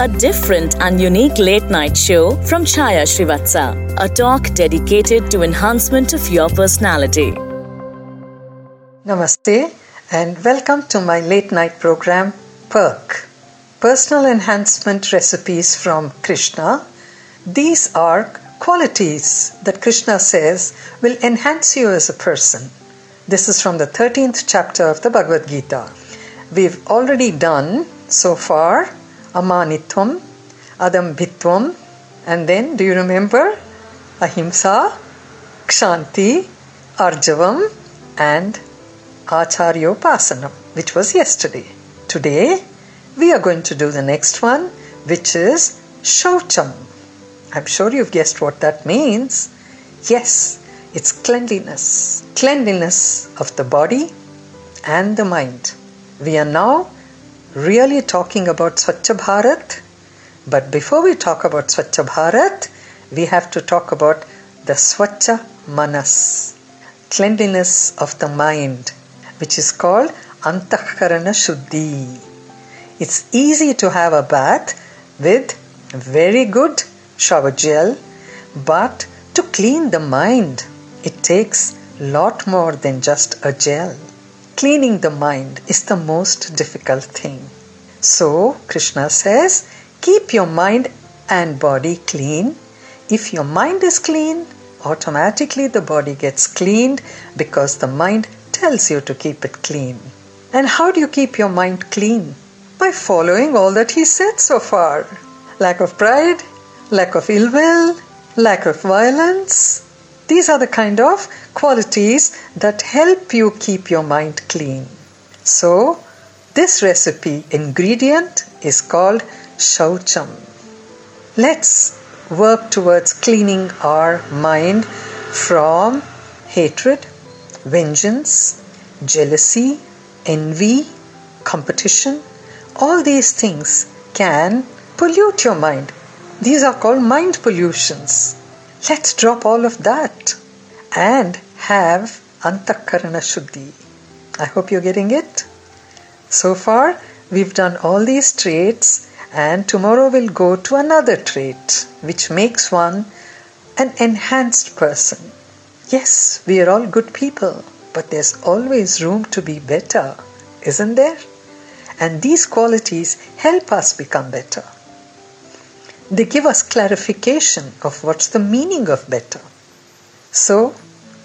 a different and unique late night show from Chaya Srivatsa, a talk dedicated to enhancement of your personality. Namaste and welcome to my late night program Perk Personal Enhancement Recipes from Krishna. These are qualities that Krishna says will enhance you as a person. This is from the 13th chapter of the Bhagavad Gita. We've already done so far amanitvam, adambhitvam, and then do you remember ahimsa, kshanti, arjavam, and acharyopasanam, which was yesterday. Today we are going to do the next one, which is shaucham. I'm sure you've guessed what that means. Yes, it's cleanliness. Cleanliness of the body and the mind. We are now really talking about Swachh Bharat. But before we talk about Swachh Bharat, we have to talk about the Swachh Manas, cleanliness of the mind, which is called Antahkarana Shuddhi. It's easy to have a bath with very good shower gel, but to clean the mind, it takes lot more than just a gel. Cleaning the mind is the most difficult thing. So, Krishna says, keep your mind and body clean. If your mind is clean, automatically the body gets cleaned because the mind tells you to keep it clean. And how do you keep your mind clean? By following all that he said so far lack of pride, lack of ill will, lack of violence, these are the kind of qualities that help you keep your mind clean. So, this recipe ingredient is called shaucham. Let's work towards cleaning our mind from hatred, vengeance, jealousy, envy, competition. All these things can pollute your mind. These are called mind pollutions. Let's drop all of that and have Antakarana Shuddhi. I hope you're getting it. So far, we've done all these traits, and tomorrow we'll go to another trait which makes one an enhanced person. Yes, we are all good people, but there's always room to be better, isn't there? And these qualities help us become better. They give us clarification of what's the meaning of better. So,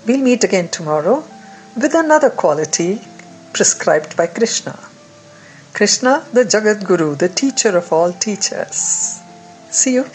we'll meet again tomorrow with another quality prescribed by Krishna. Krishna, the Jagat Guru, the teacher of all teachers. See you.